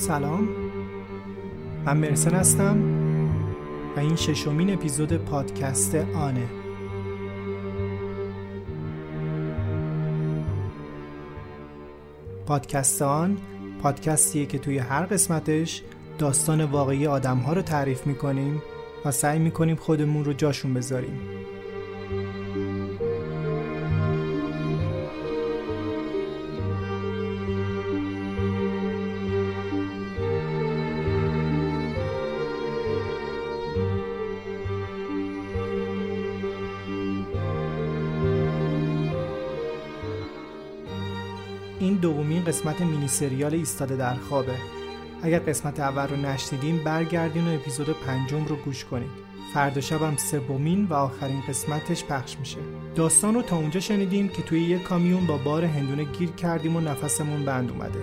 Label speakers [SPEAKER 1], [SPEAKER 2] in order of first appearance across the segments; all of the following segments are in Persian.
[SPEAKER 1] سلام. من مرسن هستم و این ششمین اپیزود پادکست آنه. پادکست آن پادکستیه که توی هر قسمتش داستان واقعی آدم ها رو تعریف می‌کنیم و سعی می‌کنیم خودمون رو جاشون بذاریم. این دومین قسمت مینی سریال ایستاده در خوابه. اگر قسمت اول رو نشنیدین برگردین و اپیزود پنجم رو گوش کنید. فردا شبم سومین و آخرین قسمتش پخش میشه. داستان رو تا اونجا شنیدیم که توی یک کامیون با بار هندونه گیر کردیم و نفسمون بند اومده.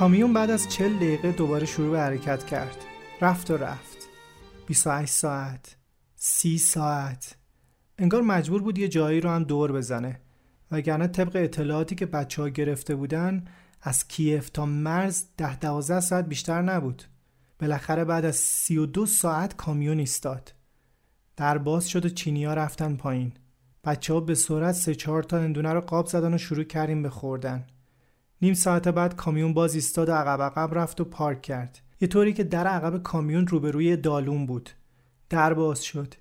[SPEAKER 1] کامیون بعد از 40 دقیقه دوباره شروع به حرکت کرد. رفت و رفت. 28 ساعت 30 ساعت. انگار مجبور بود یه جایی رو هم دور بزنه. وگرنه طبق اطلاعاتی که بچه ها گرفته بودن از کیف تا مرز ده دوازده ساعت بیشتر نبود. بالاخره بعد از 32 ساعت کامیون ایستاد. در باز شد و چینی ها رفتن پایین. بچه ها به سرعت سه چهار تا اندونه رو قاب زدن و شروع کردیم به خوردن. نیم ساعت بعد کامیون باز ایستاد و عقب عقب رفت و پارک کرد. یه طوری که در عقب کامیون روبروی دالون بود. در باز شد.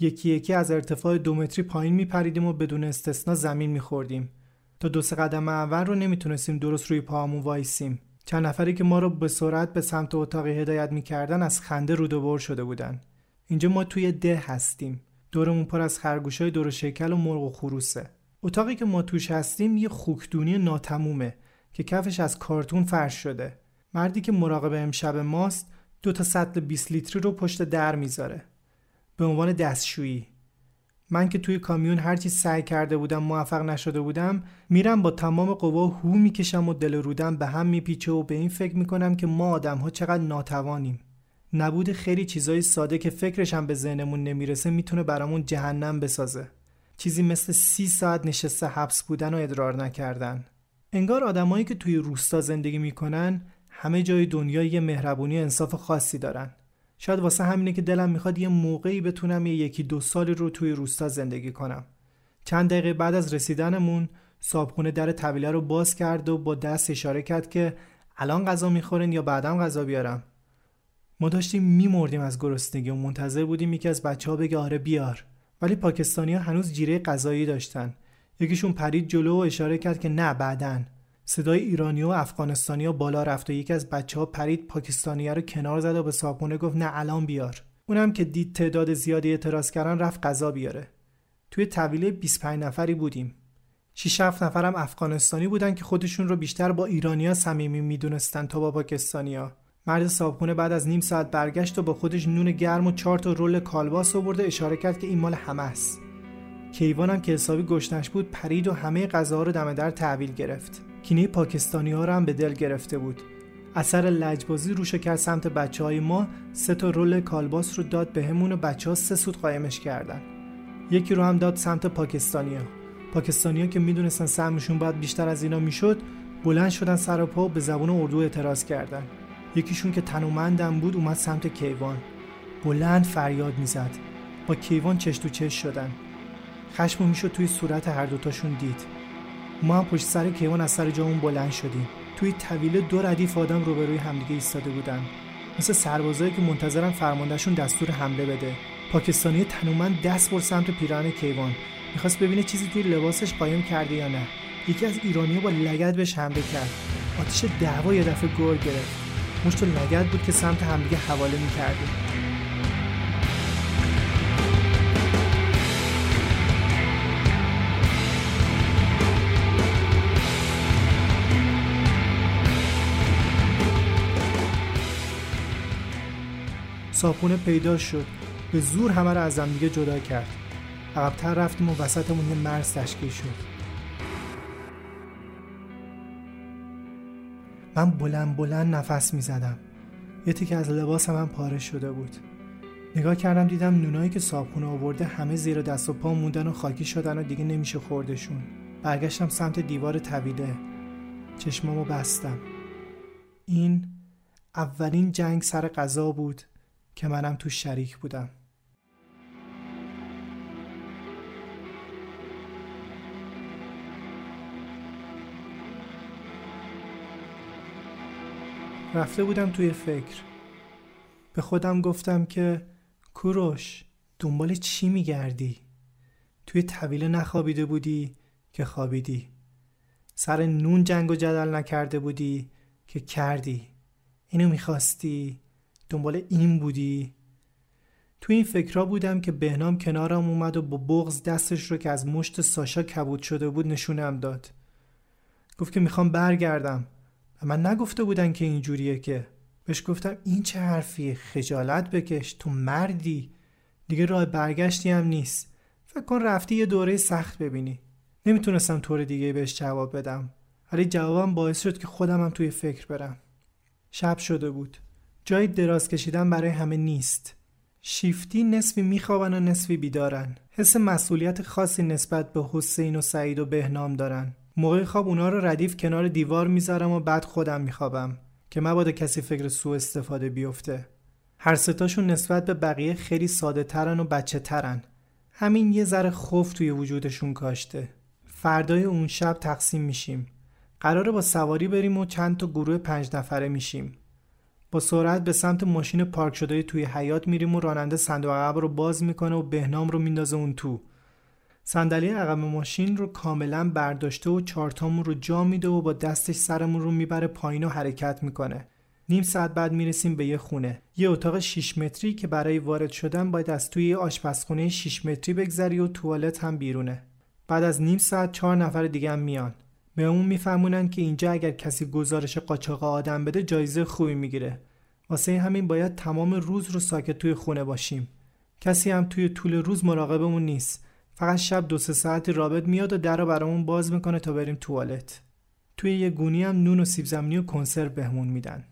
[SPEAKER 1] یکی یکی از ارتفاع دو متری پایین میپریدیم و بدون استثنا زمین میخوردیم. تا دو سه قدم اول رو نمی‌تونستیم درست روی پاهامون وایسیم. چند نفری که ما رو به سرعت به سمت اتاقی هدایت می‌کردن از خنده رود و بر شده بودن. اینجا ما توی ده هستیم. دورمون پر از خرگوشای دور شکل و مرغ و خروسه. اتاقی که ما توش هستیم یه خوکدونی ناتمومه. که کفش از کارتون فرش شده. مردی که مراقب امشب ماست دو تا سطل 20 لیتری رو پشت در می‌ذاره. به عنوان دستشویی. من که توی کامیون هرچی سعی کرده بودم موفق نشده بودم میرم با تمام قوا هو می‌کشم و دل رودم به هم میپیچه و به این فکر می‌کنم که ما آدم ها چقدر ناتوانیم. نبود خیلی چیزای ساده که فکرش هم به ذهنمون نمی‌رسه می‌تونه برامون جهنم بسازه. چیزی مثل سی ساعت نشسته حبس بودن و ادرار نکردن. انگار آدمایی که توی روستا زندگی می‌کنن همه جای دنیا یه مهربونی و انصاف خاصی دارن. شاید واسه همینه که دلم می‌خواد یه موقعی بتونم یه یکی دو سالی رو توی روستا زندگی کنم. چند دقیقه بعد از رسیدنمون صابخونه در طویله رو باز کرد و با دست اشاره کرد که الان غذا می‌خورین یا بعدم غذا بیارم. ما داشتیم میمردیم از گرسنگی و منتظر بودیم یکی از بچه ها بگه آره بیار. ولی پاکستانی ها هنوز جیره غذایی داشتن. یکیشون پرید جلو و اشاره کرد که نه بعدن صدای ایرانی و افغانستانی ها بالا رفت و یکی از بچه ها پرید پاکستانی رو کنار زد و به صابخونه گفت نه الان بیار. اونم که دید تعداد زیادی اعتراض کردن رفت غذا بیاره. توی طویله 25 نفری بودیم. 6 7 نفرم افغانستانی بودن که خودشون رو بیشتر با ایرانیا صمیمی می‌دونستن تا با پاکستانیا مرد صابخونه بعد از نیم ساعت برگشت و با خودش نون گرم و چهار تا رول کالباس آورده اشاره کرد که این مال همه است. کیوانم که حسابی گشنش بود پرید و همه غذاها رو دم در تحویل گرفت. کینه پاکستانی ها رو هم به دل گرفته بود. اثر لجبازی روش کرد سمت بچه های ما سه تا رول کالباس رو داد به و بچه ها سه سود قایمش کردن. یکی رو هم داد سمت پاکستانیا پاکستانیا که می‌دونستن سهمشون باید بیشتر از اینا می‌شد بلند شدن سر پا و به زبون اردو اعتراض کردن. یکیشون که تنومندم بود اومد سمت کیوان. بلند فریاد می‌زد. با کیوان چش تو چش شدن. خشم می‌شد توی صورت هر دوتاشون دید. ما هم پشت سر کیوان از سر جامون بلند شدیم. توی طویله دو ردیف آدم روبروی همدیگه ایستاده بودن. مثل سربازایی که منتظرن فرماندهشون دستور حمله بده. پاکستانی تنومند دست بر سمت پیران کیوان. می‌خواست ببینه چیزی توی لباسش قایم کرده یا نه. یکی از ایرانی‌ها با لگد بهش حمله کرد. آتیش دعوا یه دفعه گور گرفت. مشت لگد بود که سمت همدیگه حواله می‌کردیم. صابونه پیدا شد. به زور همه رو از همدیگه جدا کرد. عقبتر رفتیم و وسطمون یه مرز تشکیل شد. من بلند بلند نفس می زدم یه تیکه از لباس هم پاره شده بود. نگاه کردم دیدم نونایی که صابخونه آورده همه زیر دست و پا موندن و خاکی شدن و دیگه نمیشه خوردشون. برگشتم سمت دیوار طویله چشمامو بستم. این اولین جنگ سر غذا بود. که منم تو شریک بودم. رفته بودم توی فکر. به خودم گفتم که کوروش دنبال چی میگردی؟ توی طویله نخوابیده بودی که خوابیدی. سر نون جنگ و جدل نکرده بودی که کردی. اینو می‌خواستی؟ دنبال این بودی؟ تو این فکرها بودم که بهنام کنارم اومد و با بغز دستش رو که از مشت ساشا کبود شده بود نشونم داد. گفت که می‌خوام برگردم. و من نگفته بودن که اینجوریه که. بهش گفتم این چه حرفیه؟ خجالت بکش. تو مردی. دیگه راه برگشتی هم نیست. فکر کن رفتی یه دوره سخت ببینی. نمی‌تونستم طور دیگه بهش جواب بدم. ولی جوابم باعث شد که خودم هم توی فکر برم. شب شده بود. جای دراز کشیدن برای همه نیست. شیفتی نصفی میخوابن و نصفی بیدارن. حس مسئولیت خاصی نسبت به حسین و سعید و بهنام دارن. موقع خواب اونا رو ردیف کنار دیوار می‌ذارم و بعد خودم میخوابم. که مبادا کسی فکر سوء استفاده بیفته. هر ستاشون نسبت به بقیه خیلی ساده ترن و بچه ترن. همین یه ذره خوف توی وجودشون کاشته. فردای اون شب تقسیم میشیم. قراره با سواری بریم و چند تا گروه پنج نفره میشیم. با سرعت به سمت ماشین پارک شده توی حیات میریم و راننده صندوق عقب رو باز می‌کنه و بهنام رو میندازه اون تو. صندلی عقب ماشین رو کاملا برداشته و چارتامون رو جا میده و با دستش سرمون رو می‌بره پایین و حرکت می‌کنه. نیم ساعت بعد می‌رسیم به یه خونه. یه اتاق 6 متری که برای وارد شدن باید از توی آشپزخونه 6 متری بگذری و توالت هم بیرونه. بعد از نیم ساعت چهار نفر دیگه هم میان. به اون میفهمونن که اینجا اگر کسی گزارش قاچاق آدم بده جایزه خوبی می‌گیره. واسه همین باید تمام روز رو ساکت توی خونه باشیم. کسی هم توی طول روز مراقبمون نیست. فقط شب دو سه ساعت رابط میاد و در رو برامون باز می‌کنه تا بریم توالت. توی یه گونی هم نون و سیب زمینی و کنسرو بهمون میدن.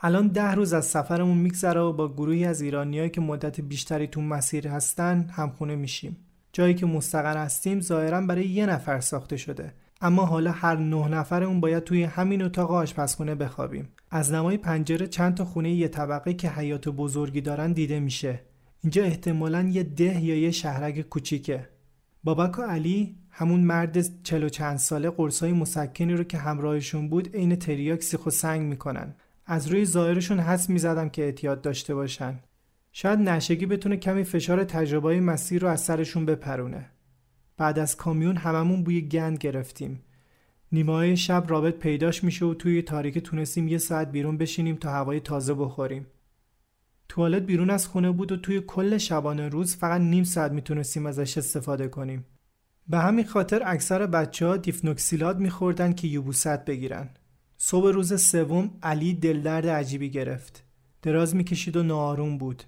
[SPEAKER 1] الان ده روز از سفرمون میگذره و با گروهی از ایرانیایی که مدت بیشتری تو مسیر هستن همخونه میشیم. جایی که مستقر هستیم ظاهرا برای یه نفر ساخته شده. اما حالا هر نه نفرمون باید توی همین اتاق آشپزخونه بخوابیم. از نمای پنجره چند تا خونه یه طبقه که حیات بزرگی دارن دیده میشه. اینجا احتمالا یه ده یا یه شهرک کوچیکه. بابک و علی همون مرد چلو چند ساله قرصای مسکنی رو که همراهشون بود عین تریاک سیخ و سنگ می‌کنن. از روی ظاهرشون حس می‌زدم که اعتیاد داشته باشن. شاید نشگی بتونه کمی فشار تجربه مسیر رو از سرشون بپرونه. بعد از کامیون هممون بوی گند گرفتیم. نیمه شب رابط پیداش میشه و توی تاریک تونستیم یه ساعت بیرون بشینیم تا هوای تازه بخوریم. توالت بیرون از خونه بود و توی کل شبانه روز فقط نیم ساعت می‌تونستیم ازش استفاده کنیم. به همین خاطر اکثر بچه ها دیفنوکسیلات میخوردن که یوبوست بگیرن. صبح روز سوم علی دلدرد عجیبی گرفت. دراز می‌کشید و ناآروم بود.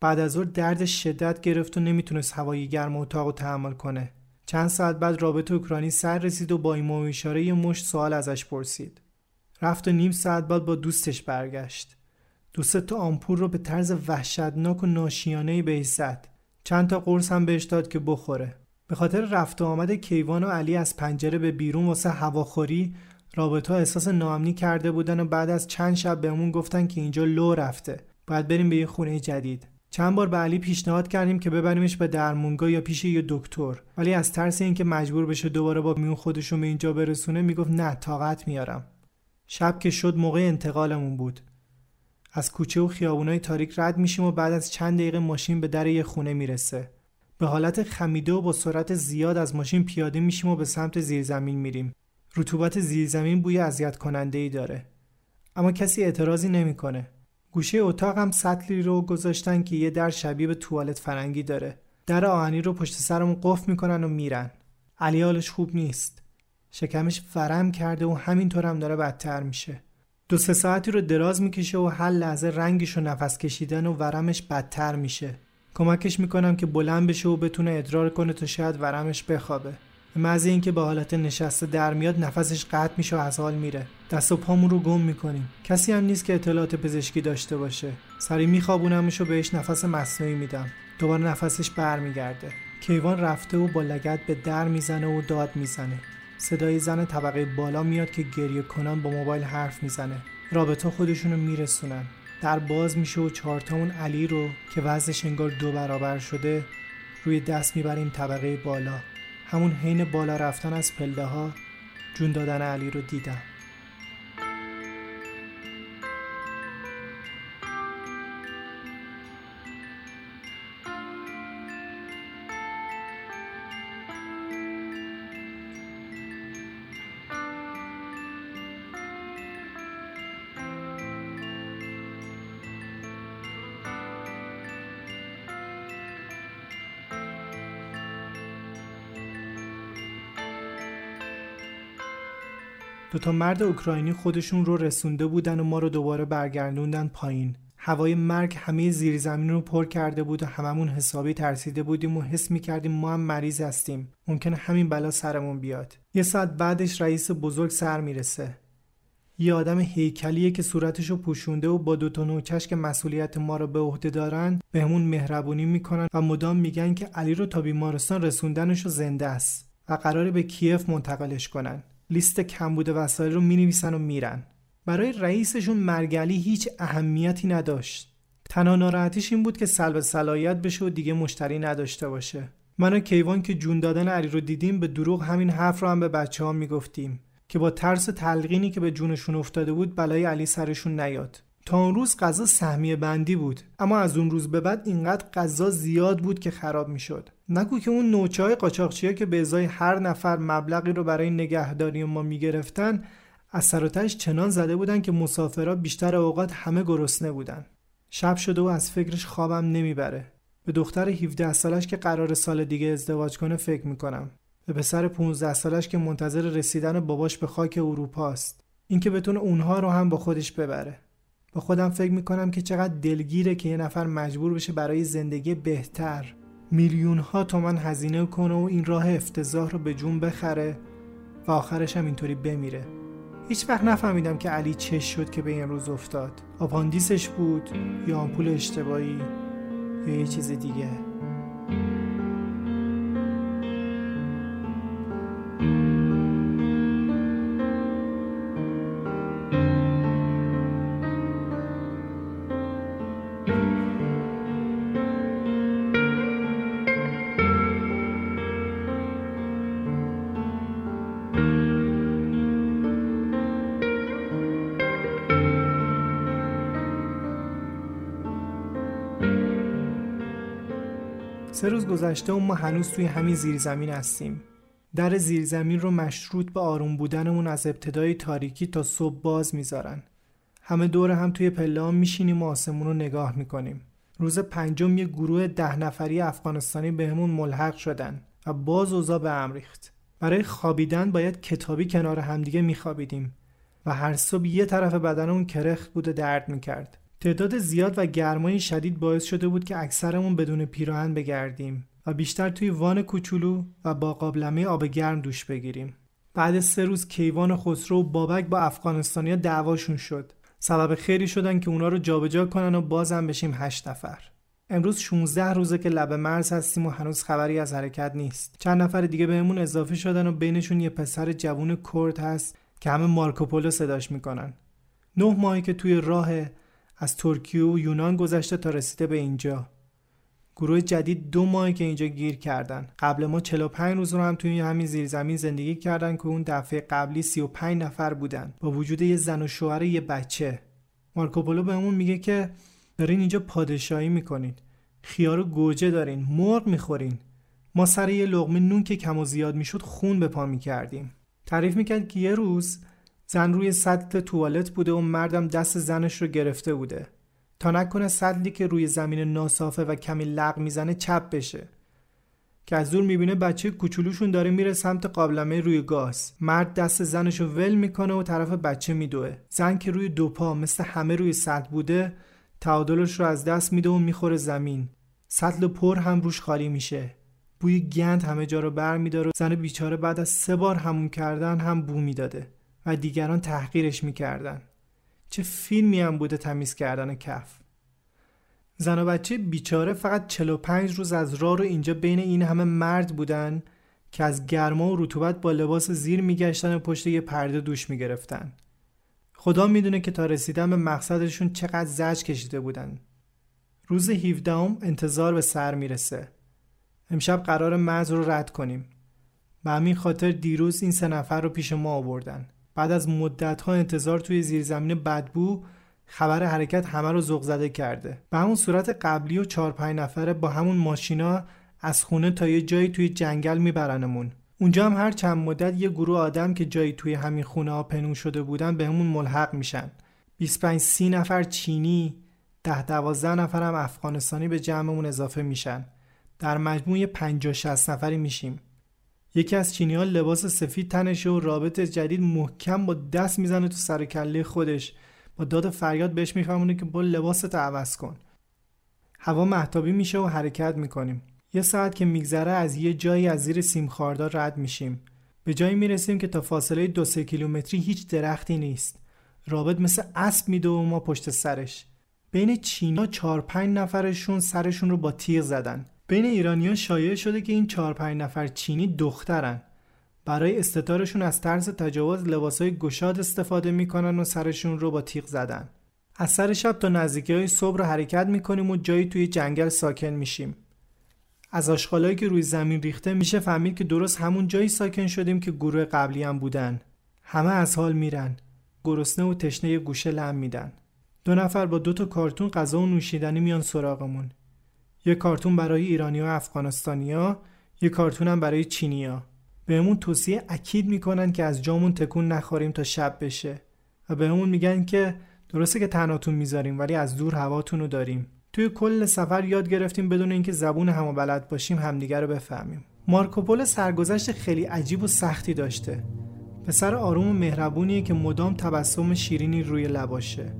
[SPEAKER 1] بعد از ظهر درد شدت گرفت و نمی‌تونست هوای گرم اتاق رو تحمل کنه. چند ساعت بعد رابط اوکراینی سر رسید و با این اشاره یه سوال ازش پرسید. رفت و نیم ساعت بعد با دوستش برگشت. دوست تا آمپور رو به طرز وحشتناک و ناشیانه به زد. چند تا قرص هم بهش داد که بخوره. به خاطر رفت و آمد کیوان و علی از پنجره به بیرون واسه هواخوری رابطه ها احساس ناامنی کرده بودن و بعد از چند شب بهمون گفتن که اینجا لو رفته. باید بریم به یه خونه جدید. چند بار به علی پیشنهاد کردیم که ببریمش به درمونگاه یا پیش یه دکتر. ولی از ترس اینکه مجبور بشه دوباره با میون خودشون به اینجا برسونه می‌گفت نه طاقت میارم. شب که شد موقع انتقالمون بود. از کوچه و خیابونای تاریک رد میشیم و بعد از چند دقیقه ماشین به در یه خونه می‌رسه. به حالت خمیده و با سرعت زیاد از ماشین پیاده میشیم و به سمت زیرزمین میریم. رطوبت زیرزمین بوی اذیت کننده ای داره. اما کسی اعتراضی نمی‌کنه. گوشه اتاق هم سطلی رو گذاشتن که یه در شبیه به توالت فرنگی داره. در آهنی رو پشت سرمون قفل می‌کنن و میرن. علی حالش خوب نیست. شکمش فرم کرده و همینطور هم داره بدتر میشه. دو سه ساعتی رو دراز می‌کشه و هر لحظه رنگش و نفس کشیدن و ورمش بدتر میشه. کمکش می‌کنم که بلند بشه و بتونه ادرار کنه تا شاید ورمش بخوابه. محض اینکه به حالت نشسته در میاد نفسش قطع میشه و از حال میره. دست و پامون رو گم می‌کنیم. کسی هم نیست که اطلاعات پزشکی داشته باشه. سری میخوابونمش و بهش نفس مصنوعی میدم. دوباره نفسش برمیگرده. کیوان رفته و با لگت به در می‌زنه و داد می‌زنه. صدای زن طبقه بالا میاد که گریه کنان با موبایل حرف می‌زنه. رابطه خودشون رو میرسونن. در باز میشه و چهارتامون علی رو که وزنش انگار دو برابر شده روی دست می‌بریم طبقه بالا. همون حین بالا رفتن از پله ها جون دادن علی رو دیدم. دوتا مرد اوکراینی خودشون رو رسونده بودن و ما رو دوباره برگردوندن پایین. هوای مرگ همه زیر زمین رو پر کرده بود و هممون حسابی ترسیده بودیم و حس می‌کردیم ما هم مریض هستیم. ممکنه همین بلا سرمون بیاد. یه ساعت بعدش رئیس بزرگ سر می‌رسه. یه آدم هیکلیه که صورتش رو پوشونده و با دوتا نوچش که مسئولیت ما رو به عهده دارن بهمون مهربونی می‌کنن و مدام میگن که علی رو تا بیمارستان رسوندنش زنده است و قراره به کیف منتقلش کنن. لیست کمبود وسایل رو می نویسن و میرن. برای رئیسشون مرگلی هیچ اهمیتی نداشت. تنها ناراحتیش این بود که سلب صلاحیت بشه و دیگه مشتری نداشته باشه. من و کیوان که جون دادن علی رو دیدیم به دروغ همین حرف رو هم به بچه ها می‌گفتیم که با ترس تلقینی که به جونشون افتاده بود بلای علی سرشون نیاد. تا اون روز غذا سهمیه بندی بود. اما از اون روز به بعد اینقدر غذا زیاد بود که خراب می‌شد. نگو که اون نوچه های قاچاقچی که به ازای هر نفر مبلغی رو برای نگهداری ما می‌گرفتن از سراتش چنان زده بودن که مسافرها بیشتر اوقات همه گرسنه بودن. شب شده و از فکرش خوابم نمی‌بره. به دختر 17 سالش که قرار سال دیگه ازدواج کنه فکر می‌کنم. به پسر 15 سالش که منتظر رسیدن باباش به خاک اروپا است. اینکه بتونه اونها رو هم با خودش ببره. با خودم فکر می‌کنم که چقدر دلگیره که یه نفر مجبور بشه برای زندگی بهتر. میلیون ها تومن هزینه کنه و این راه افتضاح رو به جون بخره و آخرش هم اینطوری بمیره. هیچ وقت نفهمیدم که علی چش شد که به این روز افتاد. آپاندیسش بود یا آمپول اشتباهی یا یه چیز دیگه. سه روز گذشته و ما هنوز توی همین زیرزمین هستیم. در زیرزمین رو مشروط به آروم بودنمون از ابتدای تاریکی تا صبح باز می‌ذارن. همه دور هم توی پله میشینیم و آسمون رو نگاه می‌کنیم. روز پنجم یه گروه ده نفری افغانستانی بهمون ملحق شدن و باز اوضاع به هم ریخت. برای خوابیدن باید کتابی کنار همدیگه میخوابیدیم و هر صبح یه طرف بدنمون کرخ بود و درد می‌کرد. تعداد زیاد و گرمای شدید باعث شده بود که اکثرمون بدون پیراهن بگردیم و بیشتر توی وان کوچولو و با قابلمه آب گرم دوش بگیریم. بعد سه روز کیوان خسرو و بابک با افغانستانیا دعواشون شد. سبب خیری شدن که اونا رو جابجا کنن و بازم بشیم هشت نفر. امروز 16 روزه که لب مرز هستیم و هنوز خبری از حرکت نیست. چند نفر دیگه بهمون اضافه شدن و بینشون یه پسر جوون کرد هست که همه مارکوپولو صداش می‌کنن. نه ماهی که توی راه از ترکیه و یونان گذشته تا رسیده به اینجا. گروه جدید دو ماهی که اینجا گیر کردن. قبل ما 45 روز رو هم توی همین زیرزمین زندگی کردن که اون دفعه قبلی 35 نفر بودن. با وجود یه زن و شوهر یه بچه. مارکوپولو بهمون میگه که دارین اینجا پادشاهی می‌کنین. خیار و گوجه دارین. مرغ می‌خورین. ما سر یه لغمه نون که کم و زیاد می‌شد خون به پا می‌کردیم. تعریف می‌کرد که یه روز زن روی سطل توالت بوده و مردم دست زنش رو گرفته بوده. تا نکنه سطلی که روی زمین ناصافه و کمی لغ می‌زنه چپ بشه. که از دور می‌بینه بچه کوچولوشون داره میره سمت قابلمه روی گاز. مرد دست زنش رو ول می‌کنه و طرف بچه میدوه. زن که روی دو پا مثل همه روی سطل بوده تعادلش رو از دست میده و می‌خوره زمین. سطل پر هم روش خالی میشه. بوی گند همه جا رو بر میداره زن بیچاره بعد از سه بار همون کردن هم بو می‌داده. و دیگران تحقیرش می‌کردن. چه فیلمی هم بوده تمیز کردن کف. زن و بچه بیچاره فقط 45 روز از راه رو اینجا بین این همه مرد بودن که از گرما و رطوبت با لباس زیر میگشتن و پشت یه پرده دوش می‌گرفتن. خدا می‌دونه که تا رسیدن به مقصدشون چقدر زج کشیده بودن. روز 17 انتظار به سر می‌رسه. امشب قرار مرز رو رد کنیم. به همین خاطر دیروز این سه نفر رو پیش ما آوردن. بعد از مدت ها انتظار توی زیرزمین بدبو خبر حرکت همه رو ذوق زده کرده. به همون صورت قبلی و چهار پنج نفره با همون ماشینا از خونه تا یه جایی توی جنگل میبرنمون. اونجا هم هر چند مدت یه گروه آدم که جایی توی همین خونه ها پنون شده بودن به همون ملحق میشن. 25 30 نفر چینی ده دوازده نفر هم افغانستانی به جمعمون اضافه میشن. در مجموع 50 60 نفری میشیم. یکی از چینی ها لباس سفید تنشه و رابط جدید محکم با دست می‌زنه تو سر کله خودش. با داد فریاد بهش میفهمونه که با لباس عوض کن هوا محتابی میشه و حرکت می‌کنیم. یه ساعت که میگذره از یه جایی از زیر سیم خاردار رد میشیم. به جایی می‌رسیم که تا فاصله دو سه کیلومتری هیچ درختی نیست. رابط مثل اسب میده و ما پشت سرش. بین چینا چهار پنج نفرشون سرشون رو با تیغ زدن. بین ایرانیان شایع شده که این چهار پنج نفر چینی دخترن. برای استتارشون از طرز تجاوز لباسای گشاد استفاده می‌کنن و سرشون رو با تیغ زدن. از سر شب تا نزدیکی های صبح رو حرکت می‌کنیم و جایی توی جنگل ساکن میشیم. از آشغالایی که روی زمین ریخته میشه فهمید که درست همون جایی ساکن شدیم که گروه قبلی هم بودن. همه از حال میرن. گرسنه و تشنه گوشه لم میدن. دو نفر با دو تا کارتون غذا و نوشیدنی میان سراغمون. یه کارتون برای ایرانی و افغانستانیا یه کارتون هم برای چینیا بهمون توصیه اکید می‌کنن که از جامون تکون نخوریم تا شب بشه. و بهمون میگن که درسته که تناتون می‌ذاریم ولی از دور هواتون رو داریم. توی کل سفر یاد گرفتیم بدون اینکه زبون همو بلد باشیم همدیگه رو بفهمیم. مارکوپول سرگذشت خیلی عجیب و سختی داشته. پسر آروم و مهربونیه که مدام تبسم شیرینی روی لباشه.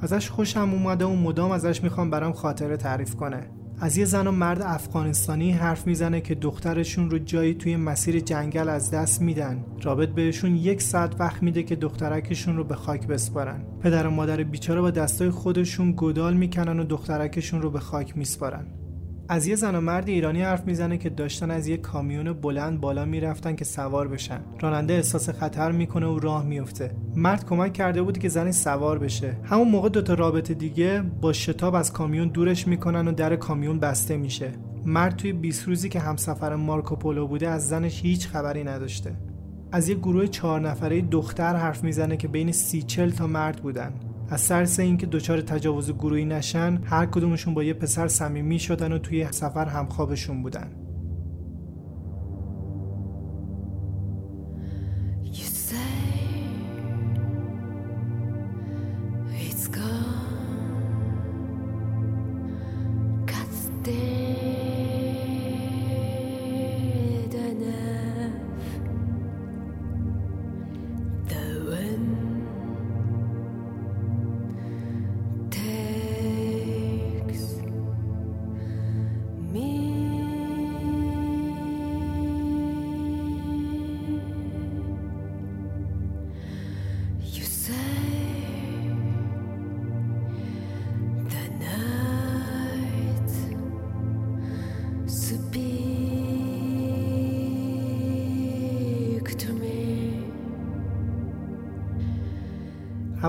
[SPEAKER 1] ازش خوشم اومده و مدام ازش می‌خوام برام خاطره تعریف کنه. از یه زن و مرد افغانستانی حرف می‌زنه که دخترشون رو جایی توی مسیر جنگل از دست میدن. رابط بهشون یک ساعت وقت میده که دخترکشون رو به خاک بسپارن. پدر و مادر بیچاره با دستای خودشون گدال می‌کنن و دخترکشون رو به خاک میسپارن. از یه زن و مرد ایرانی حرف می‌زنه که داشتن از یه کامیون بلند بالا می‌رفتن که سوار بشن. راننده احساس خطر می‌کنه و راه میفته مرد کمک کرده بود که زنش سوار بشه. همون موقع دوتا رابطه دیگه با شتاب از کامیون دورش می‌کنن و در کامیون بسته میشه. مرد توی 20 روزی که همسفر مارکوپولو بوده از زنش هیچ خبری نداشته. از یه گروه چهار نفره دختر حرف می‌زنه که بین سی چل تا مرد بودن. از سرس اینکه دچار تجاوز گروهی نشن هر کدومشون با یه پسر صمیمی شدن و توی سفر همخوابشون بودن.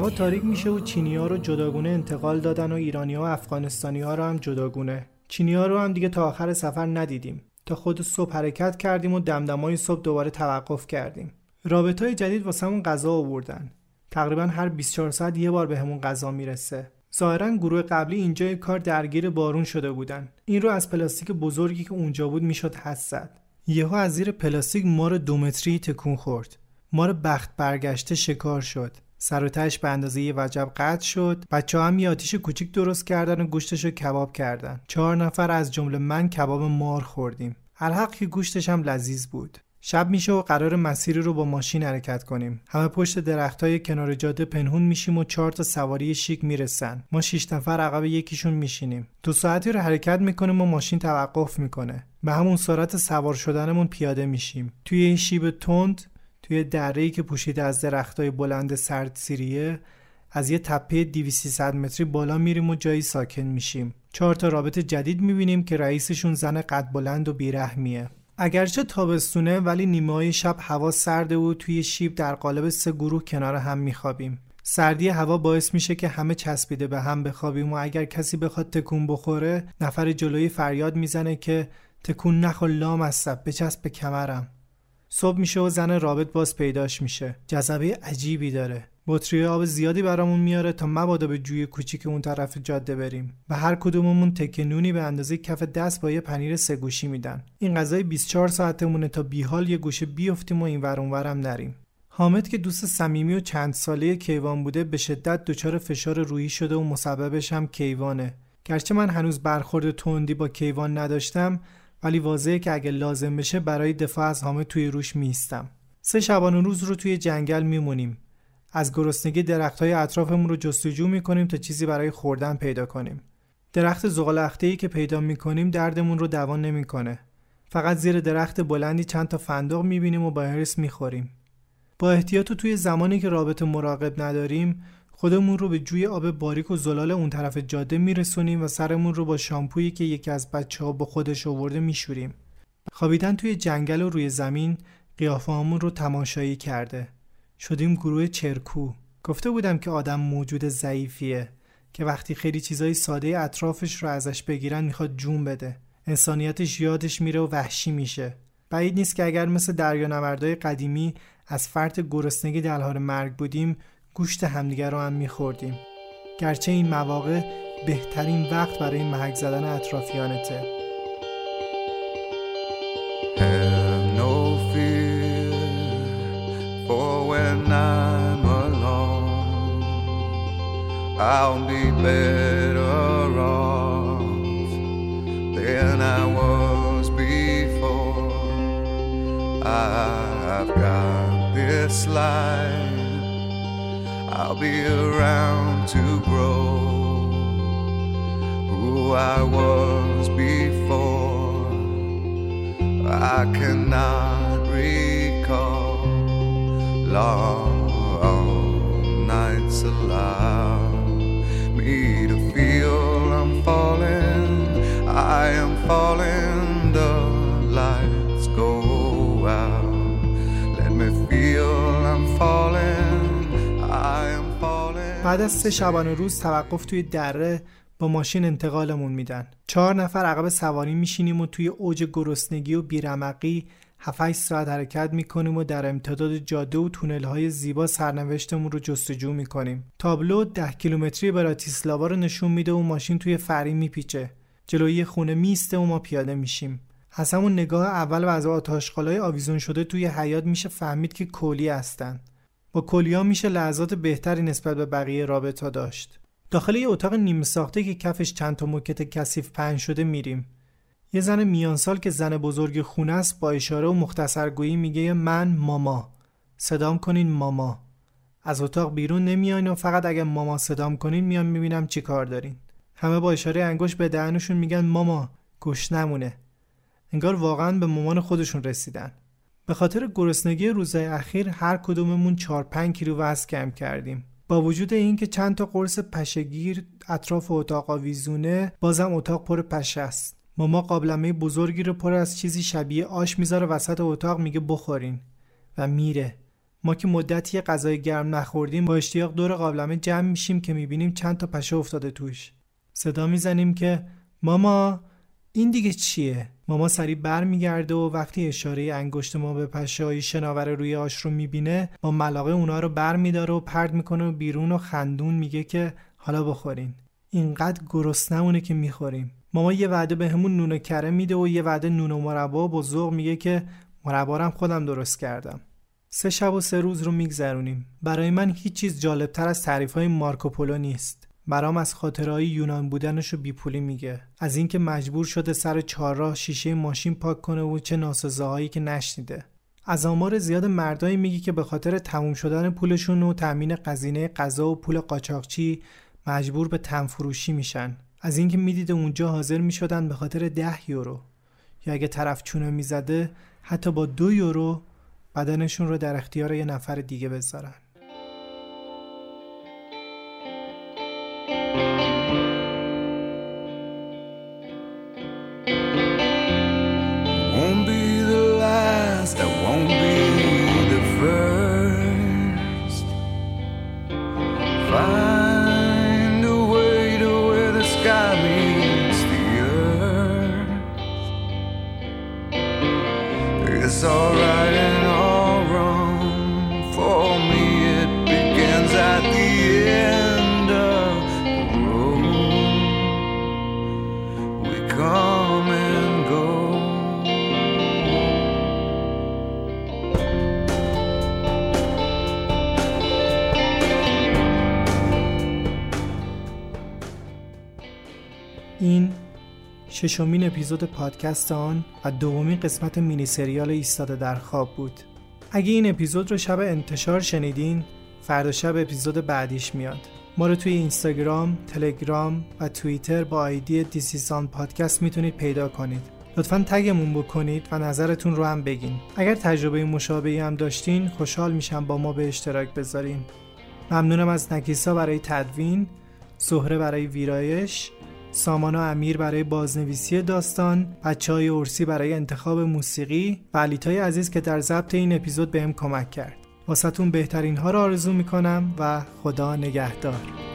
[SPEAKER 1] هوا تاریک میشه و چینی ها رو جداگونه انتقال دادن و ایرانی ها و افغانستانی ها رو هم جداگونه. چینی ها رو هم دیگه تا آخر سفر ندیدیم. تا خود صبح حرکت کردیم و دمدمای صبح دوباره توقف کردیم. رابط های جدید واسمون غذا آوردن. تقریبا هر 24 ساعت یه بار بهمون به غذا می‌رسه. ظاهرا گروه قبلی اینجا کار درگیر بارون شده بودن. این رو از پلاستیک بزرگی که اونجا بود می‌شد حس زد. یهو از زیر پلاستیک مار دو متری تکون خورد. مار بخت برگشته شکار شد. سر و تش به اندازه یه وجب قطع شد. بچه هم یه آتیش کوچیک درست کردن و گوشتش رو کباب کردن. چهار نفر از جمله من کباب مار خوردیم. الحق که گوشتش هم لذیذ بود. شب میشه و قرار مسیری رو با ماشین حرکت کنیم. همه پشت درختای کنار جاده پنهون میشیم و چهار تا سواری شیک می‌رسن. ما شیش نفر عقب یکیشون میشینیم. دو ساعتی رو حرکت می‌کنیم و ماشین توقف می‌کنه. به همون سرعت سوار شدنمون پیاده میشیم. توی این شیب تند توی دره‌ای که پوشیده از درختای بلند سرد سیریه از یه تپه 2300 متری بالا میریم و جایی ساکن میشیم. چهار تا رابط جدید می‌بینیم که رئیسشون زن قد بلند و بیرحمیه. اگرچه تابستونه ولی نیمه شب هوا سرده و توی شیب در قالب سه گروه کنار هم میخوابیم. سردی هوا باعث میشه که همه چسبیده به هم بخوابیم و اگر کسی بخواد تکون بخوره نفر جلوی فریاد می‌زنه که تکون نخور لام هستم بچسب به کمرم. صبح میشه و زن رابط باز پیداش میشه. جذبه عجیبی داره. بطری آب زیادی برامون میاره تا مبادا به جوی کوچیک اون طرف جاده بریم. و هر کدوممون تکه نونی به اندازه کف دست با یه پنیر سه گوشی میدن. این غذای 24 ساعتمونه تا بیحال یه گوشه بیفتیم و این ور اونورم نریم. حامد که دوست صمیمی و چند ساله کیوان بوده به شدت دچار فشار روحی شده و مسببش هم کیوانه. گرچه من هنوز برخورد تندی با کیوان نداشتم ولی واضحه که اگه لازم بشه برای دفاع از حامد توی روش میستم سه شبانه روز رو توی جنگل میمونیم از گرسنگی درختهای اطرافمون رو جستجو می‌کنیم تا چیزی برای خوردن پیدا کنیم. درخت زغال ای که پیدا می‌کنیم دردمون رو دوان نمی‌کنه. فقط زیر درخت بلندی چند تا فندق می‌بینیم و با هرس می‌خوریم. با احتیاط و توی زمانی که رابط مراقب نداریم خودمون رو به جوی آب باریک و زلال اون طرف جاده میرسونیم و سرمون رو با شامپویی که یکی از بچه ها با خودش آورده میشوریم. خوابیدن توی جنگل و روی زمین قیافه رو تماشایی کرده. شدیم گروه چرکو گفته بودم که آدم موجود ضعیفیه که وقتی خیلی چیزای ساده اطرافش رو ازش بگیرن می‌خواد جون بده انسانیتش یادش میره و وحشی میشه بعید نیست که اگر مثل دریانوردای قدیمی از فرط گرسنگی در حال مرگ بودیم گوشت همدیگر رو هم میخوردیم گرچه این مواقع بهترین وقت برای محک زدن اطرافیانته when I'm alone. I'll be better off than I was before. I've got this life, I'll be around to grow who I was before. I cannot recall long nights allow me to feel I'm falling, I am falling, بعد از سه شبانه روز توقف توی دره با ماشین انتقالمون میدن. چهار نفر عقب سواری میشینیم و توی اوج گرسنگی و بیرمقی 7 ساعت حرکت می‌کنیم و در امتداد جاده و تونل های زیبا سرنوشتمون رو جستجو می‌کنیم. تابلو 10 کیلومتری براتیسلاوا رو نشون میده و ماشین توی فری میپیچه. جلوی خونه میسته و ما پیاده میشیم. از همون نگاه اول و از آتاشقالای آویزون شده توی حیات میشه فهمید که کلی هستن. با کلیا میشه لحظات بهتری نسبت به بقیه رابطه داشت. داخل یه اتاق نیمه ساخته که کفش چند تا موکت کثیف پهن شده میریم. یه زن میانسال که زن بزرگ خونه است با اشاره و مختصرگویی میگه من ماما. صدام کنین ماما. از اتاق بیرون نمیاین و فقط اگه ماما صدام کنین میان می‌بینم چی کار دارین. همه با اشاره انگشت به دهنشون میگن ماما. گوش نمونه. انگار واقعا به مامان خودشون رسیدن. به خاطر گرسنگی روزهای اخیر هر کدوممون 4 5 کیلو وزن کم کردیم. با وجود اینکه چند تا قرص پشگیر اطراف اتاق آویزونه بازم اتاق پر پشه است. ماما قابلمه بزرگی رو پر از چیزی شبیه آش می‌ذاره وسط اتاق میگه بخورین. و میره. ما که مدتی غذای گرم نخوردیم با اشتیاق دور قابلمه جمع میشیم که می‌بینیم چند تا پشه افتاده توش. صدا می‌زنیم که ماما! این دیگه چیه؟ ماما سریع برمیگرده و وقتی اشاره انگشت ما به پشه های شناور روی آش رو می‌بینه با ملاقه اونا رو بر میداره و پرد می‌کنه و بیرون و خندون میگه که حالا بخورین. اینقدر گرسنمونه که می‌خوریم. ماما یه وعده به همون نون کره میده و یه وعده نون و مربا با ذوق میگه که مربا خودم درست کردم. سه شب و سه روز رو میگذرونیم. برای من هیچ چیز جالبتر از تعریف های مارکوپولو نیست. برام از خاطرهای یونان بودنش رو بیپولی میگه. از اینکه مجبور شده سر چهارراه شیشه ماشین پاک کنه و چه ناسزاهایی که نشنیده. از آمار زیاد مردایی میگی که به خاطر تموم شدن پولشون و تأمین قزینه غذا و پول قاچاقچی مجبور به تنفروشی میشن. از اینکه می‌دیده اونجا حاضر می‌شدن به خاطر ده یورو. یا اگه طرف چونه می‌زده حتی با دو یورو بدنشون رو در اختیار یه نفر دیگه بذارن. ششمین اپیزود پادکست آن و دومین قسمت مینی سریال ایستاده در خواب بود. اگه این اپیزود رو شب انتشار شنیدین، فردا شب اپیزود بعدیش میاد. ما رو توی اینستاگرام، تلگرام و توییتر با آیدی دیسیسان پادکست می‌تونید پیدا کنید. لطفا تگمون بکنید و نظرتون رو هم بگین. اگر تجربه مشابهی هم داشتین، خوشحال میشم با ما به اشتراک بذارین. ممنونم از نکیسا برای تدوین، زهره برای ویرایش، سامانا امیر برای بازنویسی داستان، بچه های ارسی برای انتخاب موسیقی و علیتای عزیز که در ضبط این اپیزود بهم کمک کرد. واسهتون بهترین ها را آرزو می‌کنم و خدا نگهدار.